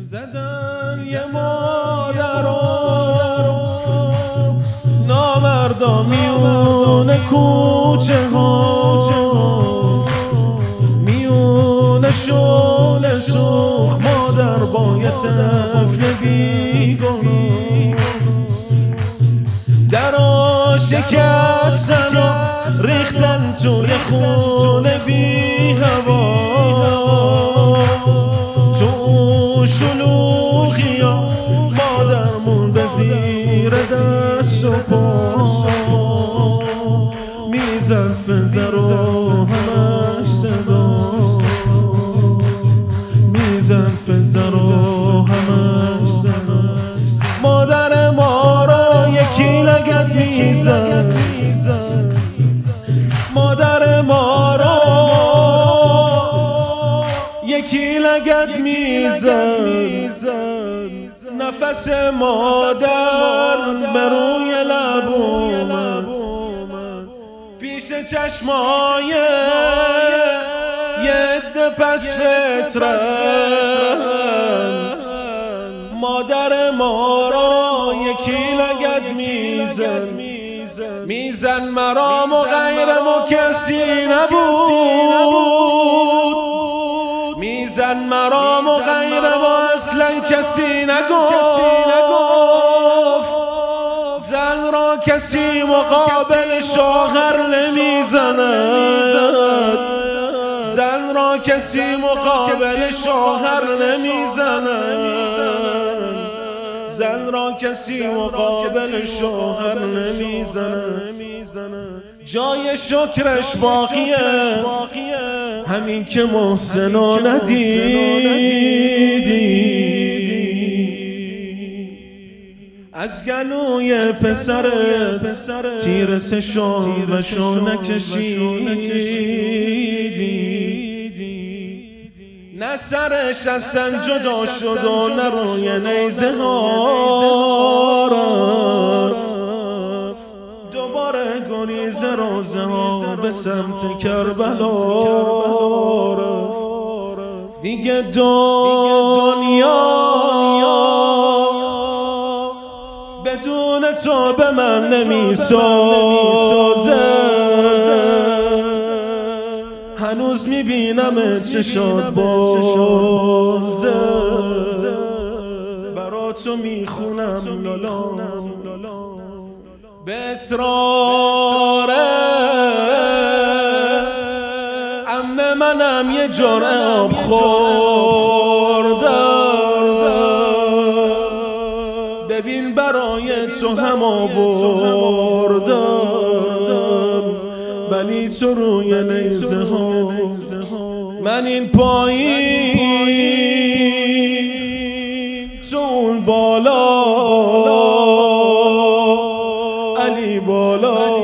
زدن یه مادر نامردا میون کوچه ها. میون شول سوخ مادر با یه بیگناه درا شکستن و ریختن توی خون بی تو شلوخی ها مادرمون به زیر دست و پا. می‌زد فزر و همش صدا. می‌زد فزر و همش صدا. مادر ما را یکی لگت می‌زد. مادر ما لگت می‌زد نفس مادر به روی پیش چشمای یه پس فطرت. مادر ما را یکی لگت میزن. میزن. مرام و غیرم و کسی نبود. میزن مرام و غیرم و اصلا کسی نگفت. زن را کسی مقابل شوهر نمی‌زند. زن را کسی مقابل شوهر نمی‌زند. زن را کسی مقابل شوهر نمی‌زنه. جای شکرش باقیه. همین که محسن و ندیدی. از گلوی پسرت تیر سشون و شو نکشیدی. نه سرش از تن جدا شد و نه روی نیزه ها. رفت دوباره گریز روزه ها به سمت کربلا. رفت دیگه دنیا بدون تو به من نمی‌سازه هنوز می‌بینم چشات بازه برا تو می‌خونم لالا. به اصراره امه منم یه جرعه خوردم. ببین برای تو هم آوردم تو روی نیزه ها. من این پایین تو اون بالا. علی بالا.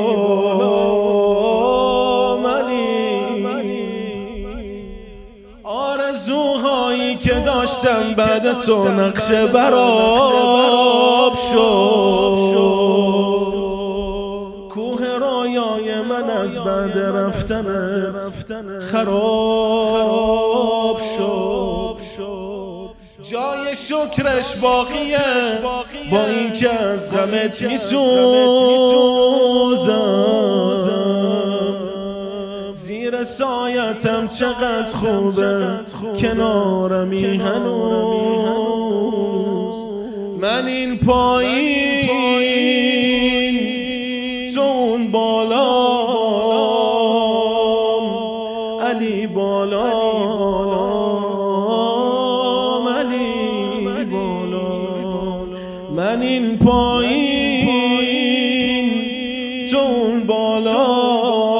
آرزوهایی که داشتم بعد تو نقشه براب شد. از بعد رفتنت خراب شد. جای شکرش باقیه. با این که از غمت میسوزم. زیر سایتم چقدر خوبه. کنارمی هنوز. من این پایین. تو اون بالا.